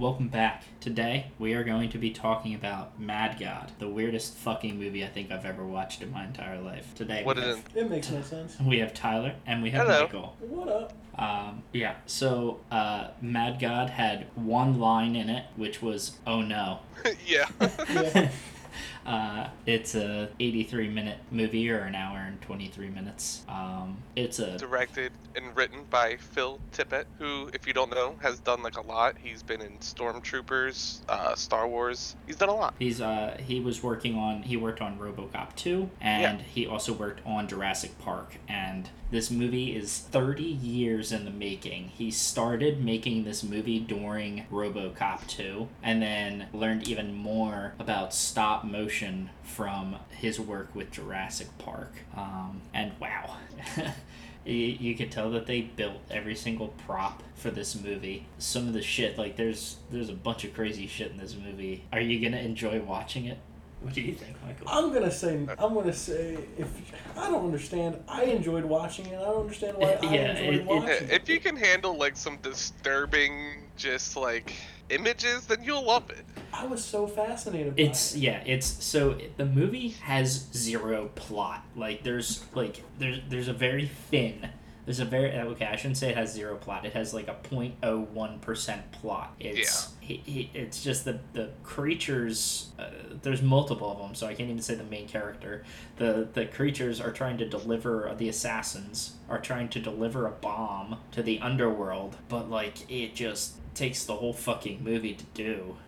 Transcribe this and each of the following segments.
welcome back. Today we are going to be talking about Mad God, the weirdest fucking movie I think I've ever watched in my entire life. Today What we, have, it? It makes no sense. we have Tyler and we have Hello. Michael. What up? Um, yeah, so uh, Mad God had one line in it, which was "Oh no." yeah. Yeah. uh, it's a 83 minute movie or an hour and 23 minutes. Um, it's a Directed and written by Phil Tippett, who, if you don't know, has done like a lot. He's been in Stormtroopers, uh, Star Wars. He's done a lot. He's uh he was working on he worked on RoboCop 2 and Yeah. he also worked on Jurassic Park and this movie is 30 years in the making. He started making this movie during RoboCop 2 and then learned even more about stop motion from his work with Jurassic Park. Um, and wow. You, you could tell that they built every single prop for this movie. Some of the shit, like there's there's a bunch of crazy shit in this movie. Are you gonna enjoy watching it? What do you think, Michael? I'm gonna say I'm gonna say if I don't understand, I enjoyed watching it. I don't understand why I Yeah, enjoyed it- it- If you can handle like some disturbing, just like images, then you'll love it. I was so fascinated. By It's it. yeah, it's so the movie has zero plot. Like there's like there's there's a very thin. There's a very okay. I shouldn't say it has zero plot. It has like a 0.01 percent plot. It's he, he, it's just the the creatures. Uh, there's multiple of them, so I can't even say the main character. The the creatures are trying to deliver the assassins are trying to deliver a bomb to the underworld, but like it just takes the whole fucking movie to do.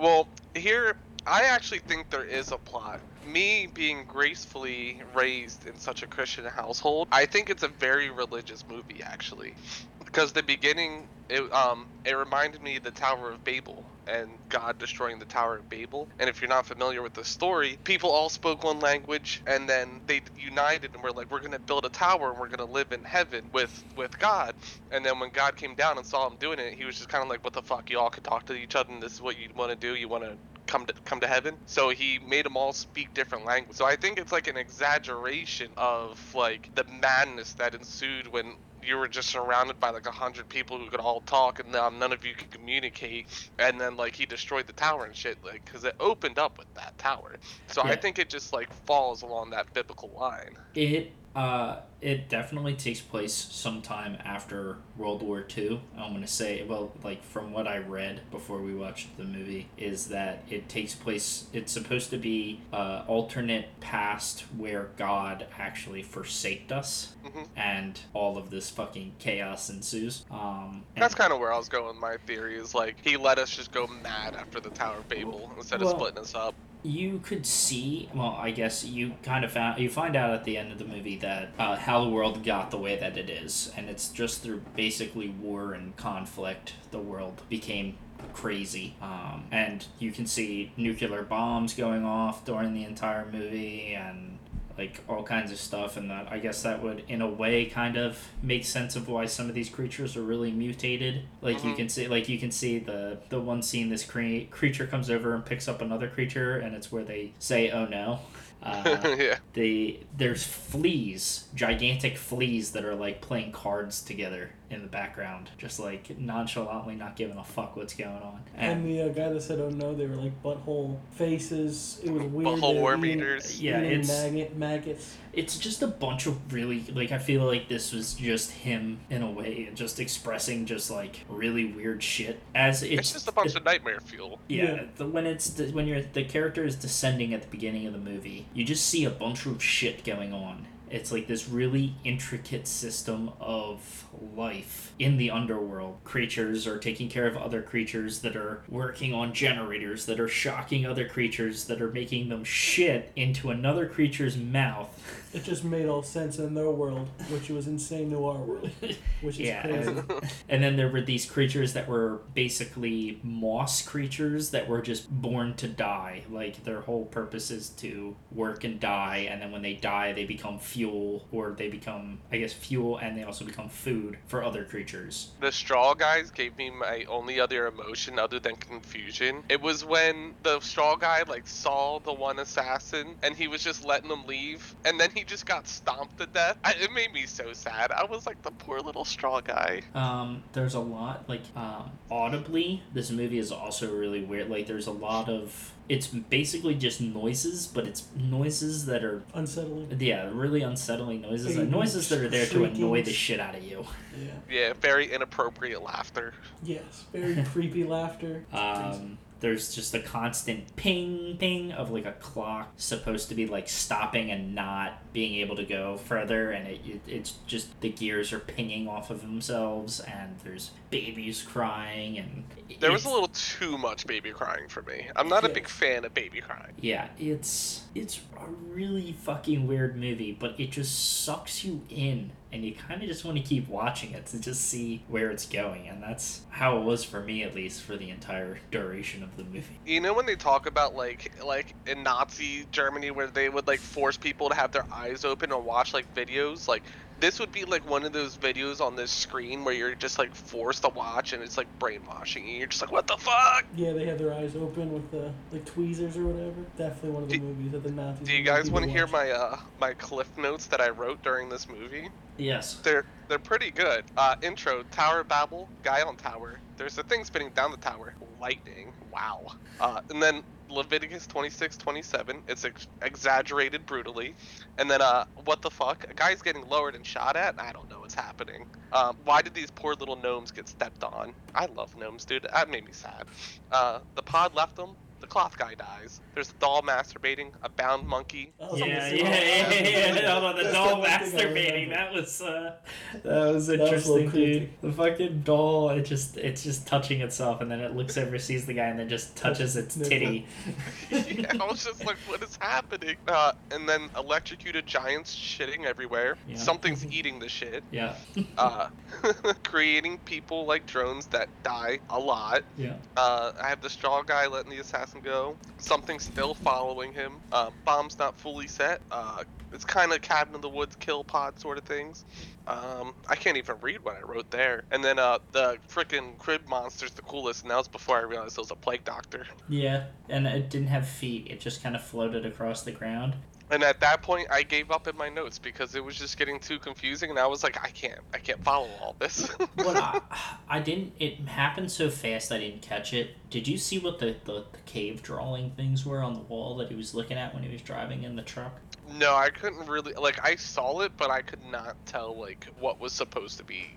Well, here I actually think there is a plot. Me being gracefully raised in such a Christian household, I think it's a very religious movie actually. Because the beginning it um it reminded me of the Tower of Babel and God destroying the Tower of Babel. And if you're not familiar with the story, people all spoke one language and then they united and were like, We're gonna build a tower and we're gonna live in heaven with with God. And then when God came down and saw him doing it, he was just kinda like, What the fuck, you all can talk to each other and this is what you wanna do, you wanna come to come to heaven. So he made them all speak different language. So I think it's like an exaggeration of like the madness that ensued when you were just surrounded by like a hundred people who could all talk and now none of you could communicate and then like he destroyed the tower and shit like because it opened up with that tower. So i think it just like falls along that biblical line. It uh it definitely takes place sometime after World War II. I'm gonna say well like from what I read before we watched the movie is that it takes place it's supposed to be uh alternate past where God actually forsaked us Mhm. and all of this fucking chaos ensues. Um that's kind of where i was going my theory is like he let us just go mad after the tower of babel instead of splitting us up you could see well i guess you kind of found you find out at the end of the movie that uh, how the world got the way that it is and it's just through basically war and conflict the world became crazy. Um, and you can see nuclear bombs going off during the entire movie and like all kinds of stuff and that i guess that would in a way kind of make sense of why some of these creatures are really mutated. Like you Mhm. can see like you can see the the one scene this cre- creature comes over and picks up another creature and it's where they say oh no. Uh, yeah. they there's fleas gigantic fleas that are like playing cards together in the background just like nonchalantly not giving a fuck what's going on And the uh, guy that said, "Oh no," they were like butthole faces. It was weird. Butthole They worm eating- eaters. Yeah, eating it's- maggot maggots. it's just a bunch of really like I feel like this was just him in a way just expressing just like really weird shit as it's, it's, just a bunch of nightmare fuel yeah, Yeah. The, when it's the, when you're the character is descending at the beginning of the movie you just see a bunch of shit going on it's like this really intricate system of life in the underworld. Creatures are taking care of other creatures that are working on generators that are shocking other creatures that are making them shit into another creature's mouth. It just made all sense in their world, which was insane to our world, which is Yeah, crazy. and, and then there were these creatures that were basically moss creatures that were just born to die. Like their whole purpose is to work and die, and then when they die, they become fuel fuel or they become I guess fuel and they also become food for other creatures. The straw guys gave me my only other emotion other than confusion. It was when the straw guy like saw the one assassin and he was just letting them leave, and then he just got stomped to death. I, it made me so sad. I was like the poor little straw guy. Um, there's a lot like um, audibly. This movie is also really weird. Like there's a lot of it's basically just noises, but it's noises that are Unsettling. yeah really unsettling noises. Hey, and noises that are there to annoy the shit out of you. Yeah. Yeah, very inappropriate laughter. Yes. Very creepy laughter. It's crazy. Um, there's just a constant ping ping of like a clock supposed to be like stopping and not being able to go further and it, it, it's just the gears are pinging off of themselves and there's babies crying and There was a little too much baby crying for me. I'm not a big fan of baby crying. yeah it's it's really fucking weird movie but it just sucks you in and you kind of just want to keep watching it to just see where it's going and that's how it was for me at least for the entire duration of the movie. You know when they talk about like like in Nazi Germany where they would like force people to have their eyes open and watch like videos? Like this would be like one of those videos on this screen where you're just like forced to watch and it's like brainwashing you. You're just like what the fuck? Yeah, they had their eyes open with the like tweezers or whatever. Definitely one of the Do- movies that the Nazis. Do you guys want to hear my uh my cliff notes that I wrote during this movie? yes They're they're pretty good. Uh, intro: Tower Babel, guy on tower. There's a thing spinning down the tower. Lightning. Wow. Uh, and then Leviticus 26, 27. It's ex- exaggerated brutally. And then uh, what the fuck? A guy's getting lowered and shot at. I don't know what's happening. Um, why did these poor little gnomes get stepped on? I love gnomes, dude. That made me sad. Uh, the pod left them. The cloth guy dies. There's a doll masturbating. A bound monkey. That was Yeah, yeah, yeah, same- yeah, yeah. Hold the That's doll one thing I masturbating. That was uh, that was was a little interesting, creepy. dude. The fucking doll, it just it's just touching itself, and then it looks over, sees the guy, and then just touches its titty. yeah, I was just like, what is happening? Uh, and then electrocuted giants shitting everywhere. Yeah. Something's eating the shit. Yeah, Uh, creating people like drones that die a lot. yeah. Uh, I have the straw guy letting the assassin go. Something still following him. Uh, bomb's not fully set. Uh, it's kind of cabin in the woods kill pod sort of things. Um, I can't even read what I wrote there. And then uh, the freaking crib monster's the coolest, and that was before I realized it was a plague doctor. Yeah, and it didn't have feet. It just kind of floated across the ground. And at that point, I gave up in my notes because it was just getting too confusing, and I was like, I can't, I can't follow all this. What I, I didn't. It happened so fast I didn't catch it. Did you see what the, the the cave drawing things were on the wall that he was looking at when he was driving in the truck? no, I couldn't really like. I saw it, but I could not tell like what was supposed to be.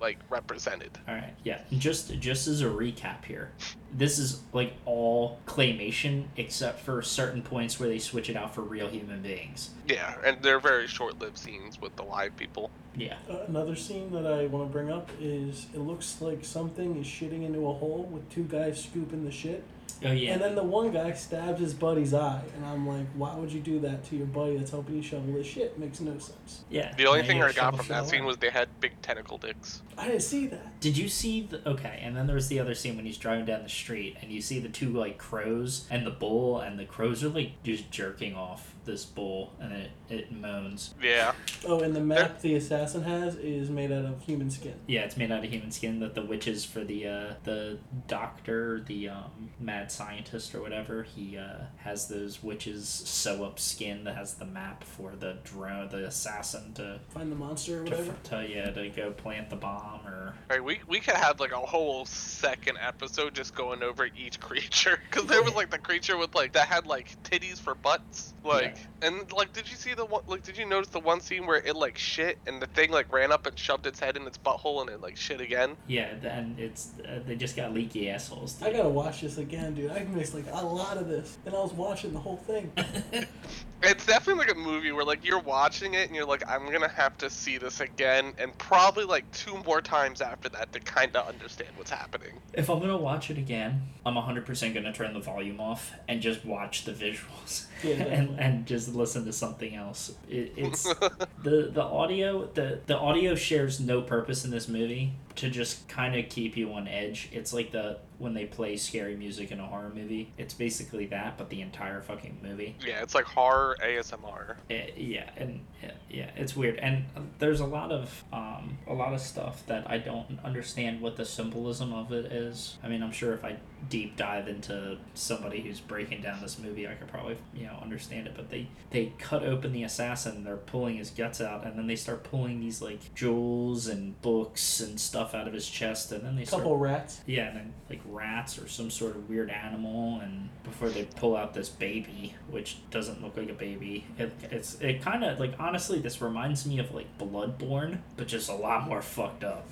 Like represented. All right, yeah. Just just as a recap here, this is like all claymation except for certain points where they switch it out for real human beings. Yeah, and they're very short-lived scenes with the live people. Yeah, Uh, another scene that I want to bring up is it looks like something is shitting into a hole with two guys scooping the shit. Oh yeah. And then the one guy stabs his buddy's eye, and I'm like, why would you do that to your buddy that's helping you shovel this shit? Makes no sense. yeah. The only thing I gotta got shovel from that scene was they had big tentacle dicks. I didn't see that. Did you see the okay? And then there was the other scene when he's driving down the street, and you see the two like crows and the bull, and the crows are like just jerking off this bull, and it it moans. Yeah, Oh, and the map the assassin has is made out of human skin. Yeah, it's made out of human skin. That the witches for the uh, the doctor, the um, mad scientist or whatever, he uh, has those witches sew up skin that has the map for the drone, the assassin to Find the monster or whatever. to yeah to go plant the bomb or All right, we we could have like a whole second episode just going over each creature because there was like the creature with like that had like titties for butts, like and like did you see the one like did you notice the one scene where it like shit and the thing like ran up and shoved its head in its butthole and it like shit again? yeah. Then it's uh, they just got leaky assholes. I gotta watch this again, dude. I missed like a lot of this, and I was watching the whole thing. It's definitely like a movie where like you're watching it and you're like I'm gonna have to see this again and probably like two more times after that to kind of understand what's happening. If I'm gonna watch it again, I'm 100% gonna turn the volume off and just watch the visuals Yeah, and, and just listen to something else. It, it's the the audio the the audio shares no purpose in this movie to just kind of keep you on edge. It's like the when they play scary music in a horror movie. It's basically that, but the entire fucking movie. Yeah, it's like horror ASMR. Eh, yeah, and yeah, yeah, it's weird. And uh, there's a lot of um, a lot of stuff that I don't understand what the symbolism of it is. I mean, I'm sure if I deep dive into somebody who's breaking down this movie, I could probably you know understand it. But they they cut open the assassin, they're pulling his guts out, and then they start pulling these like jewels and books and stuff out of his chest, and then they A start couple rats. yeah, and then like rats or some sort of weird animal, and before they pull out this baby, which doesn't look like a baby, it, it's it kind of like honestly, this reminds me of like Bloodborne, but just a lot more fucked up.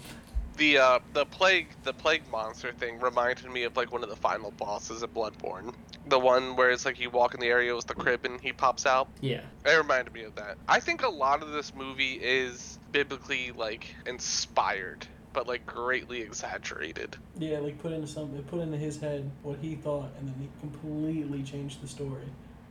The uh the plague the plague monster thing reminded me of like one of the final bosses of Bloodborne. The one where it's like you walk in the area with the crib and he pops out. Yeah, It reminded me of that. I think a lot of this movie is biblically like inspired, but like greatly exaggerated. Yeah, like put into some, put into his head what he thought, and then he completely changed the story,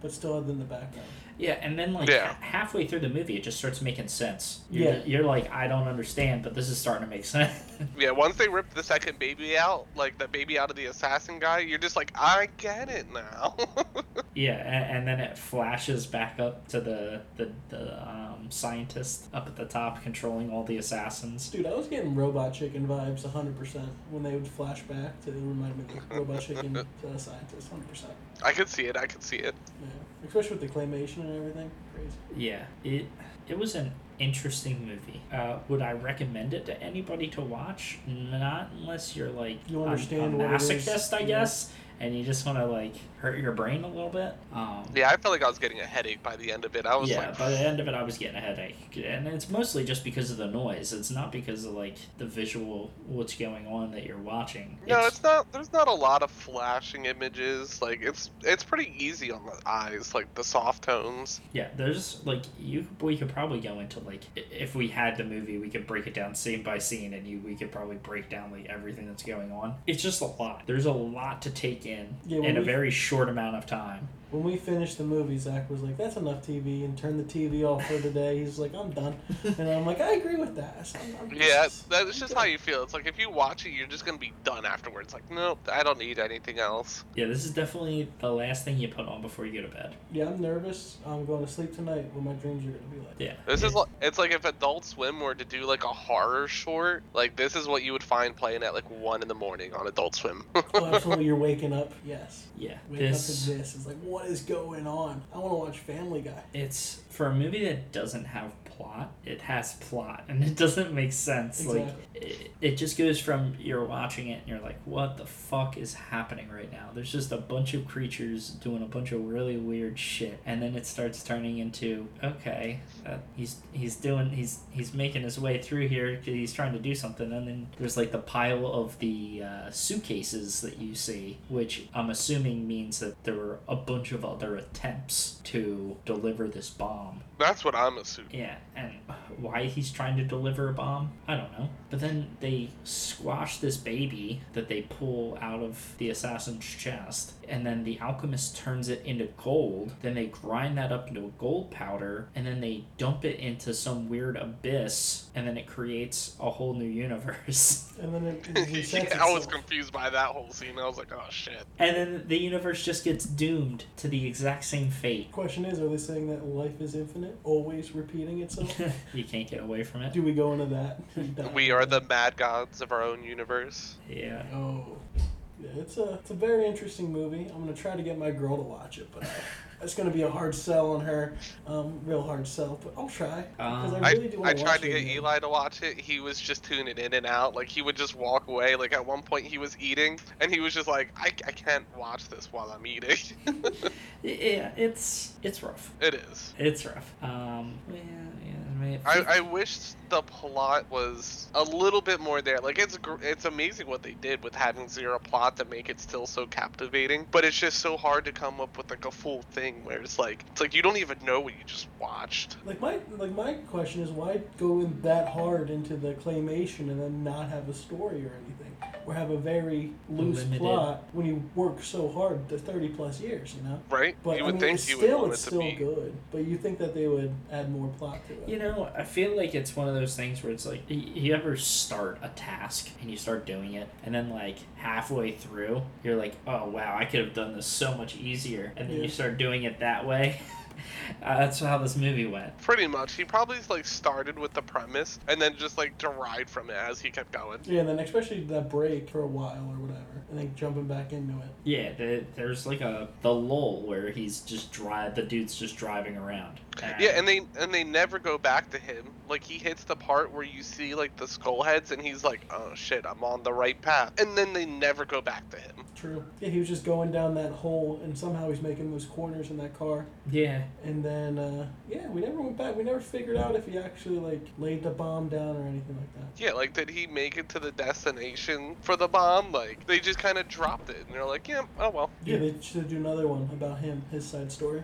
but still had it in the background. yeah, and then like Yeah. ha- halfway through the movie, it just starts making sense. You're, Yeah. you're like, I don't understand, but this is starting to make sense. Yeah, once they rip the second baby out, like the baby out of the assassin guy, you're just like, I get it now. yeah, and, and then it flashes back up to the the, the um, scientist up at the top controlling all the assassins. Dude, I was getting Robot Chicken vibes 100% when they would flash back to remind me of the Robot Chicken uh, scientist. 100%. I could see it. I could see it. Yeah, especially with the claymation and everything. Crazy. Yeah, it it was an interesting movie. Uh, would I recommend it to anybody to watch? Not unless you're like You a- understand a, what it is, masochist, I yeah. guess, and you just want to like hurt your brain a little bit. Um, Yeah, I felt like I was getting a headache by the end of it. I was yeah, like, by the end of it, I was getting a headache, and it's mostly just because of the noise. It's not because of like the visual, what's going on that you're watching. no, it's not. There's not a lot of flashing images. Like it's it's pretty easy on the eyes, like the soft tones. Yeah, there's like you. We could probably go into like if we had the movie, we could break it down scene by scene, and you we could probably break down like everything that's going on. It's just a lot. There's a lot to take in Yeah, when in a very short amount of time. When we finished the movie, Zach was like, "That's enough TV," and turned the TV off for the day. He's like, "I'm done," and I'm like, "I agree with that." I'm- I'm Yeah, just- that's just how you feel. It's like if you watch it, you're just gonna be done afterwards. Like, nope, I don't need anything else. Yeah, this is definitely the last thing you put on before you go to bed. Yeah, I'm nervous. I'm going to sleep tonight. What my dreams are going to be like. Yeah, This it- is like it's like if Adult Swim were to do like a horror short, like this is what you would find playing at like one in the morning on Adult Swim. Oh, absolutely. You're waking up. Yes. yeah. Wake This up to this. It's like, what is going on? I want to watch Family Guy. it's for a movie that doesn't have plot. It has plot, and it doesn't make sense. Like it, it just goes from you're watching it and you're like, what the fuck is happening right now? There's just a bunch of creatures doing a bunch of really weird shit, and then it starts turning into okay, uh, he's he's doing he's he's making his way through here. 'cause He's trying to do something, and then there's like the pile of the uh, suitcases that you see, which I'm assuming means that there were a bunch of other attempts to deliver this bomb. That's what I'm assuming. Yeah, and why he's trying to deliver a bomb, I don't know. But then they squash this baby that they pull out of the assassin's chest, and then the alchemist turns it into gold. Then they grind that up into a gold powder, and then they dump it into some weird abyss, and then it creates a whole new universe. And then it, it resets yeah, I was confused by that whole scene. I was like, oh shit. and then the universe just gets doomed to the exact same fate. Question is, are they saying that life is infinite, always repeating itself? you can't get away from it. Do we go into that? We are the mad gods of our own universe. Yeah. Oh, yeah. It's a it's a very interesting movie. I'm gonna try to get my girl to watch it, but uh, it's gonna be a hard sell on her, um, real hard sell. But I'll try because Um, I I, really do I want to tried to get again. Eli to watch it. He was just tuning in and out. Like he would just walk away. Like at one point he was eating and he was just like, I, I can't watch this while I'm eating. Yeah, it's it's rough. it is. It's rough. Um, yeah, yeah. I, I, I wish the plot was a little bit more there. Like it's it's amazing what they did with having zero plot to make it still so captivating. But it's just so hard to come up with like a full thing where it's like it's like you don't even know what you just watched. Like my like my question is why go in that hard into the claymation and then not have a story or anything? Or have a very loose Limited. plot when you work so hard to 30 plus years, you know? Right? But you I would mean, think it's you would still want it's it to still be. good. But you think that they would add more plot to it? You know, I feel like it's one of those things where it's like y- you ever start a task and you start doing it, and then like halfway through, you're like, oh wow, I could have done this so much easier, and then Yeah. you start doing it that way. uh, that's how this movie went. Pretty much. He probably like started with the premise and then just like derived from it as he kept going. Yeah, and then especially that break for a while or whatever, and then jumping back into it. Yeah, the, there's like a the lull where he's just drive. The dude's just driving around. Yeah, and they and they never go back to him. Like he hits the part where you see like the skull heads and he's like, "Oh shit, I'm on the right path." And then they never go back to him. True. Yeah, he was just going down that hole, and somehow he's making those corners in that car. yeah, And then, uh, yeah, we never went back. We never figured out if he actually like laid the bomb down or anything like that. Yeah, like did he make it to the destination for the bomb? Like they just kind of dropped it and they're like, "Yeah, oh well." Yeah, they should do another one about him, his side story.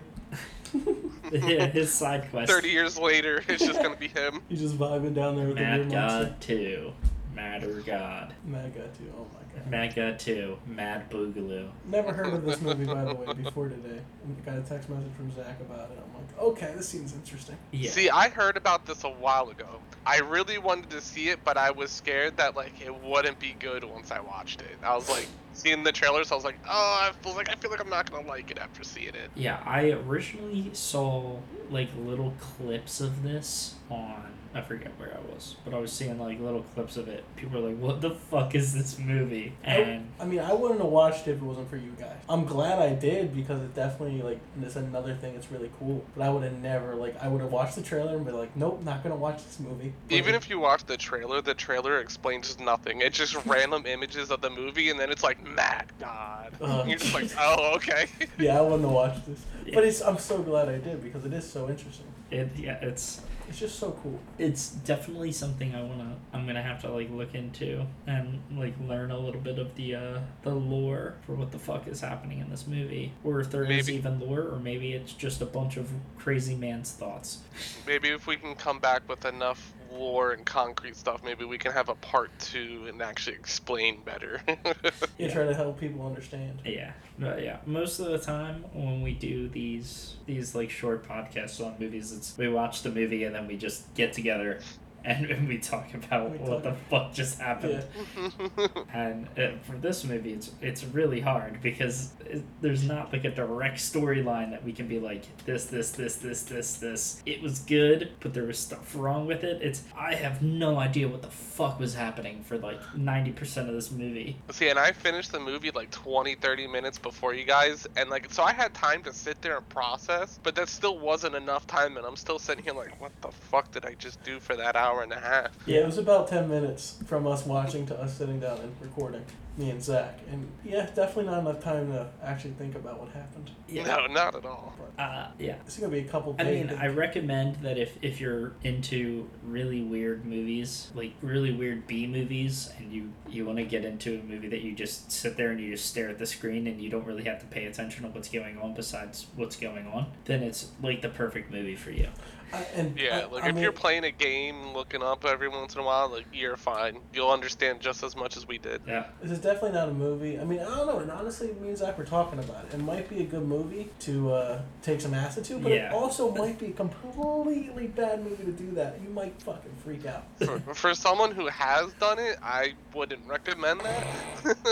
Yeah, his side quest. 30 years later, it's just going to be him. He's just vibing down there with the Mad weird monster. God Two, Madder God, Mad God too. Oh my god. Mad God Two, Mad Boogaloo. Never heard of this movie by the way before today. And got a text message from Zach about it. I'm like, okay, this seems interesting. Yeah. See, I heard about this a while ago. I really wanted to see it, but I was scared that like it wouldn't be good once I watched it. I was like seeing the trailers, I was like, oh, I feel like I feel like I'm not gonna like it after seeing it. Yeah, I originally saw like little clips of this on I forget where I was, but I was seeing like little clips of it. People were like, "What the fuck is this movie?" And I mean, I wouldn't have watched it if it wasn't for you guys. I'm glad I did because it definitely like it's another thing. It's really cool. But I would have never like I would have watched the trailer and be like, nope, not gonna watch this movie. But Even if you watch the trailer, the trailer explains nothing. It's just random images of the movie, and then it's like Mad God. Uh. You're just like, oh, okay. yeah, I wouldn't have watched this. Yeah. But it's I'm so glad I did because it is so interesting. it, yeah, it's It's just so cool. it's definitely something I wanna I'm gonna have to like look into and like learn a little bit of the uh the lore for what the fuck is happening in this movie, or if there is Maybe. even lore, or maybe it's just a bunch of crazy man's thoughts. Maybe if we can come back with enough lore and concrete stuff, maybe we can have a part two and actually explain better. You try to help people understand. Yeah, but yeah. Most of the time when we do these these like short podcasts on movies, it's we watch the movie and then we just get together and, and we talk about We what talk. the fuck just happened. And uh, for this movie, it's it's really hard because it, there's not like a direct storyline that we can be like this, this, this, this, this, this. It was good, but there was stuff wrong with it. It's I have no idea what the fuck was happening for like ninety percent of this movie. See, and I finished the movie like 20, 30 minutes before you guys, and like, so I had time to sit there and process, but that still wasn't enough time, and I'm still sitting here like, what the fuck did I just do for that hour and a half? Yeah, it was about ten minutes from us watching to us sitting down and recording. Me and Zach, and yeah, definitely not enough time to actually think about what happened. Yeah. No, not at all. Uh, yeah. It's gonna be a couple. I days. mean, I recommend that if, if you're into really weird movies, like really weird B movies, and you, you want to get into a movie that you just sit there and you just stare at the screen and you don't really have to pay attention to what's going on besides what's going on, then it's like the perfect movie for you. I, and Yeah, I- like I if mean, you're playing a game, looking up every once in a while, like you're fine. You'll understand just as much as we did. Yeah. This is definitely not a movie. I mean, I don't know. And honestly, me and Zach were talking about it. It might be a good movie to uh, take some acid to, but Yeah. it also might be a completely bad movie to do that. You might fucking freak out. For, for someone who has done it, I wouldn't recommend that.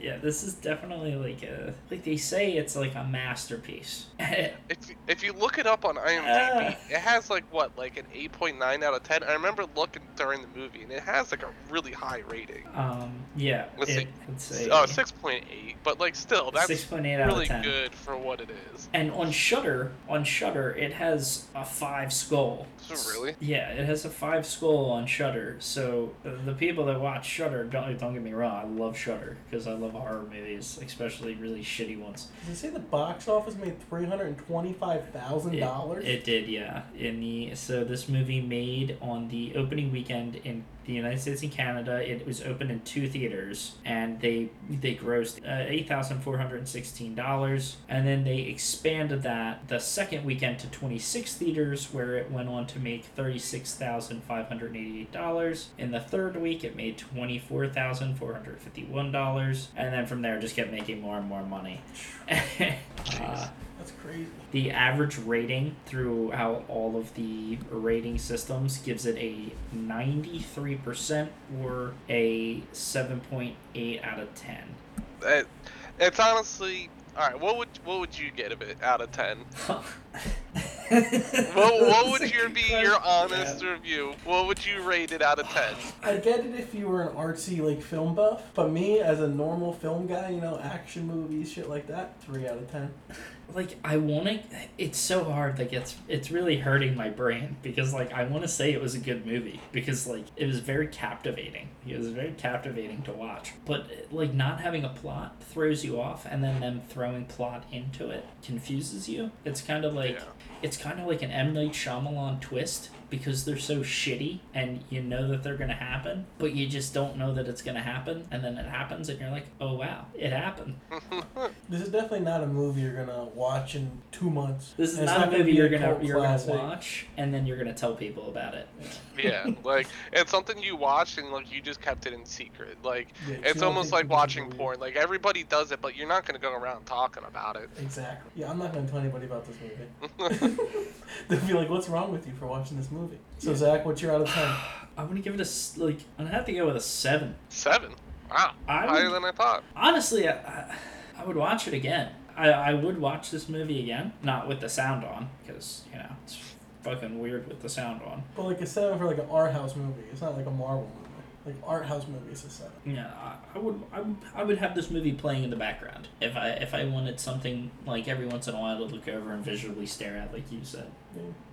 Yeah, this is definitely like a like they say it's like a masterpiece. If if you look it up on IMDb, Ah. It has like what, like an 8.9 out of 10. I remember looking during the movie, and it has like a really high rating. um, yeah, Let's it, see. it's a Oh, 6.8, but like still, that's six point eight out really of ten. good for what it is. And on Shudder, on Shudder, it has a five skull. So really? Yeah, it has a five skull on Shudder. So uh, the people that watch Shudder, don't don't get me wrong, I love Shudder because I love horror movies, especially really shitty ones. Did you say the box office made three hundred and twenty-five thousand It, dollars? it did, yeah. In the so this movie made on the opening weekend in the United States and Canada, it was open in two theaters, and they they grossed uh, eight thousand four hundred and sixteen dollars, and then they expanded that the second weekend to twenty six theaters, where it went on to make thirty six thousand five hundred eighty eight dollars. In the third week, it made twenty four thousand four hundred fifty one dollars, and then from there, just kept making more and more money. uh, That's crazy. the average rating throughout all of the rating systems gives it a 93% or a 7.8 out of 10. It, it's honestly all right. What would what would you get of it out of ten? What what would your be your honest review? What would you rate it out of ten? I get it if you were an artsy like film buff, but me as a normal film guy, you know, action movies, shit like that, three out of ten. Like I want to it's so hard like it's it's really hurting my brain because like I want to say it was a good movie because like it was very captivating. It was very captivating to watch. But like not having a plot throws you off and then them throwing plot into it confuses you. It's kind of like Yeah. it's kind of like an M Night Shyamalan twist because they're so shitty and you know that they're gonna happen, but you just don't know that it's gonna happen, and then it happens, and you're like, oh wow, it happened. This is definitely not a movie you're gonna watch in two months. This is And it's not, a movie you're a gonna you're gonna watch and then you're gonna tell people about it. yeah, like it's something you watched and like you just kept it in secret. Like Yeah, it's almost like watching believe- porn. Like everybody does it, but you're not gonna go around talking about it. Exactly. Yeah, I'm not gonna tell anybody about this movie. They'll be like, "What's wrong with you for watching this movie?" So Yeah. Zach, what's your out of ten? I'm gonna give it a s- like. I'm gonna have to go with a seven. Seven. Wow, I higher than I thought. honestly, I, I, I would watch it again. I, I would watch this movie again, not with the sound on, because you know it's fucking weird with the sound on. But like a seven for like an art house movie. It's not like a Marvel movie. Like art house movies is a seven. Yeah, I, I would, I would, I would have this movie playing in the background if I, if I wanted something like every once in a while to look over and visually stare at, like you said.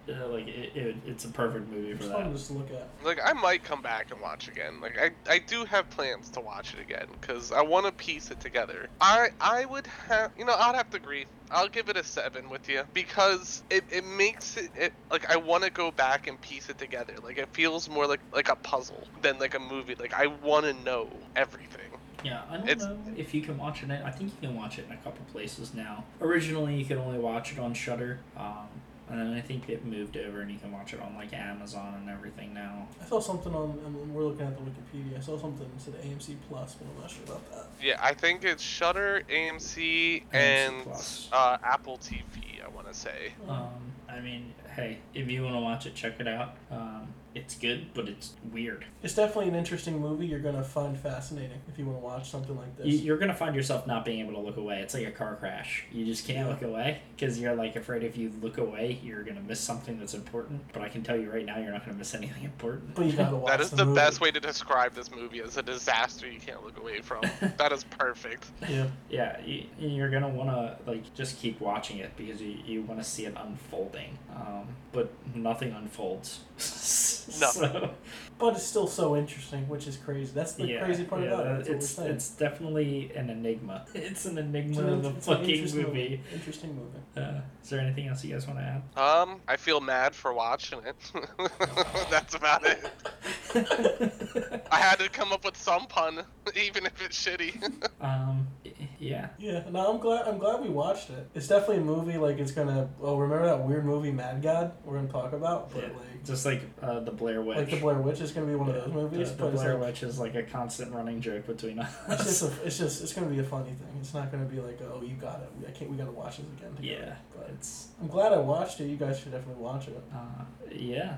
Yeah. Like it, it, it's a perfect movie for It's that. fun just to look at. Like I might come back and watch again. Like I, I do have plans to watch it again because I want to piece it together. I I would have you know I'd have to agree. I'll give it a seven with you because it, it makes it, it like I want to go back and piece it together. Like it feels more like like a puzzle than like a movie. Like I want to know everything. Yeah, I don't It's- know if you can watch it. I think you can watch it in a couple places now. Originally, you could only watch it on Shudder, um, and then I think it moved over and you can watch it on like Amazon and everything now. I saw something on. I mean, we're looking at the Wikipedia. I saw something that said AMC Plus, but I'm not sure about that. Yeah, I think it's Shudder, AMC, AMC and Plus. uh, Apple TV. I want to say. Um, I mean, hey, if you want to watch it, check it out. Um, it's good, but it's weird. It's definitely an interesting movie. You're gonna find fascinating if you want to watch something like this. You, you're gonna find yourself not being able to look away. It's like a car crash. You just can't Yeah. look away because you're like afraid if you look away, you're gonna miss something that's important. But I can tell you right now, you're not gonna miss anything important. but you gotta watch That is the, the movie. best way to describe this movie as a disaster you can't look away from. that is perfect. Yeah. Yeah, you, you're gonna wanna like just keep watching it because you, you want to see it unfolding. Um, but nothing unfolds. so, But it's still so interesting, which is crazy. That's the yeah, crazy part yeah, about it. That's it's it's definitely an enigma. It's an enigma It's an, of a fucking interesting movie. Interesting movie. Uh, is there anything else you guys want to add? Um, I feel mad for watching it. That's about it. I had to come up with some pun, even if it's shitty. um, y- yeah. Yeah, no, I'm glad. I'm glad we watched it. It's definitely a movie. Like it's gonna. Oh, remember that weird movie Mad God? We're gonna talk about, but Yeah, like, Just like uh, the Blair Witch. like the Blair Witch is gonna be one of those movies. The, the Blair like, Witch is like a constant running joke between us. it's just. A, it's just. It's gonna be a funny thing. It's not gonna be like, oh, you got it. I can't. We gotta watch this again. Together. yeah, But it's I'm glad I watched it. You guys should definitely watch it. uh, yeah,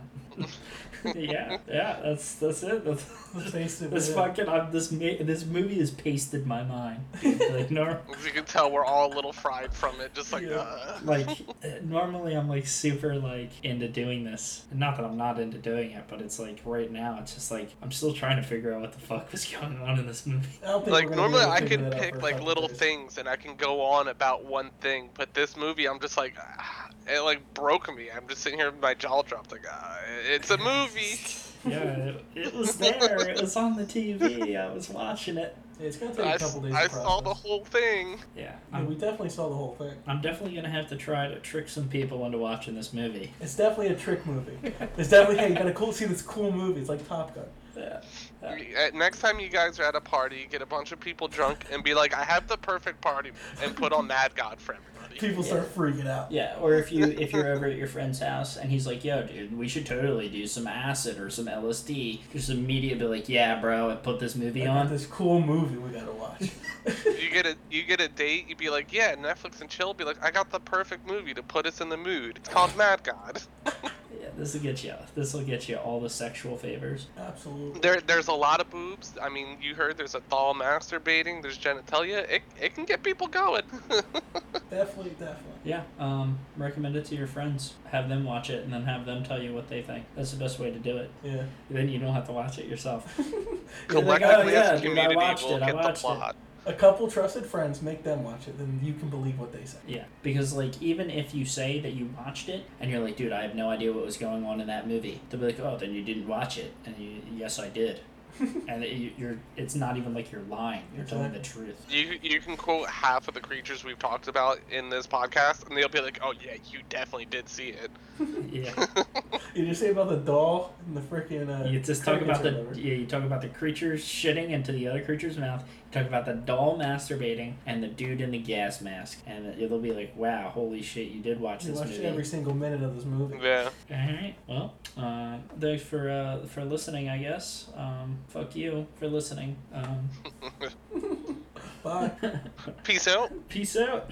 yeah, yeah. That's that's it. That's, Basically, this yeah. fucking uh, this ma- this movie has pasted my mind. Like nor As you can tell, we're all a little fried from it. Just like, Yeah. uh, like uh, normally I'm like super like into doing this. Not that I'm not into doing it, but it's like right now it's just like I'm still trying to figure out what the fuck was going on in this movie. I don't think like we're gonna be normally I figure can that out for pick like little days. things and I can go on about one thing, but this movie I'm just like, ah, it like broke me. I'm just sitting here with my jaw dropped, like, ah, it's a movie. Yeah, it, it was there. It was on the TV. I was watching it. Yeah, it's gonna take I, a s- couple days. I to saw the whole thing. Yeah, Yeah, we definitely saw the whole thing. I'm definitely gonna have to try to trick some people into watching this movie. It's definitely a trick movie. It's definitely hey, you gotta cool see this cool movie. It's like Top Gun. Yeah. Yeah. Next time you guys are at a party, get a bunch of people drunk and be like, "I have the perfect party," and put on Mad God for everybody. People start freaking out. Yeah, or if you if you're over at your friend's house and he's like, "Yo, dude, we should totally do some acid or some LSD," just immediately be like, "Yeah, bro, I put this movie got on." this cool movie we gotta watch. You get a you get a date, you'd be like, "Yeah, Netflix and chill." Be like, "I got the perfect movie to put us in the mood. It's called Mad God." Yeah, this will get you. This will get you all the sexual favors. Absolutely. There, there's a lot of boobs. I mean, you heard there's a doll masturbating. There's genitalia. It, it can get people going. Definitely, definitely. Yeah, um, recommend it to your friends. Have them watch it, and then have them tell you what they think. That's the best way to do it. Yeah. Then you don't have to watch it yourself. Yeah, like, Collectively, oh, as yeah, a dude, I community, watched we'll it, I get the watched it. Plot. a couple trusted friends make them watch it, then you can believe what they say. Yeah, because like even if you say that you watched it and you're like, dude, I have no idea what was going on in that movie, they'll be like, oh, then you didn't watch it, and you, yes, I did, and it, you- you're, it's not even like you're lying, you're telling the truth. You you can quote half of the creatures we've talked about in this podcast, and they'll be like, "Oh yeah, you definitely did see it." Yeah, You just say about the doll and the freaking. Uh, you just talk about the, yeah, you talk about the creatures shitting into the other creature's mouth. You talk about the doll masturbating and the dude in the gas mask, and it'll be like, wow, holy shit, you did watch You this watched movie. every single minute of this movie. Yeah. All right. Well, uh, thanks for uh, for listening. I guess. Um, fuck you for listening. Um, Bye. Peace out. peace out.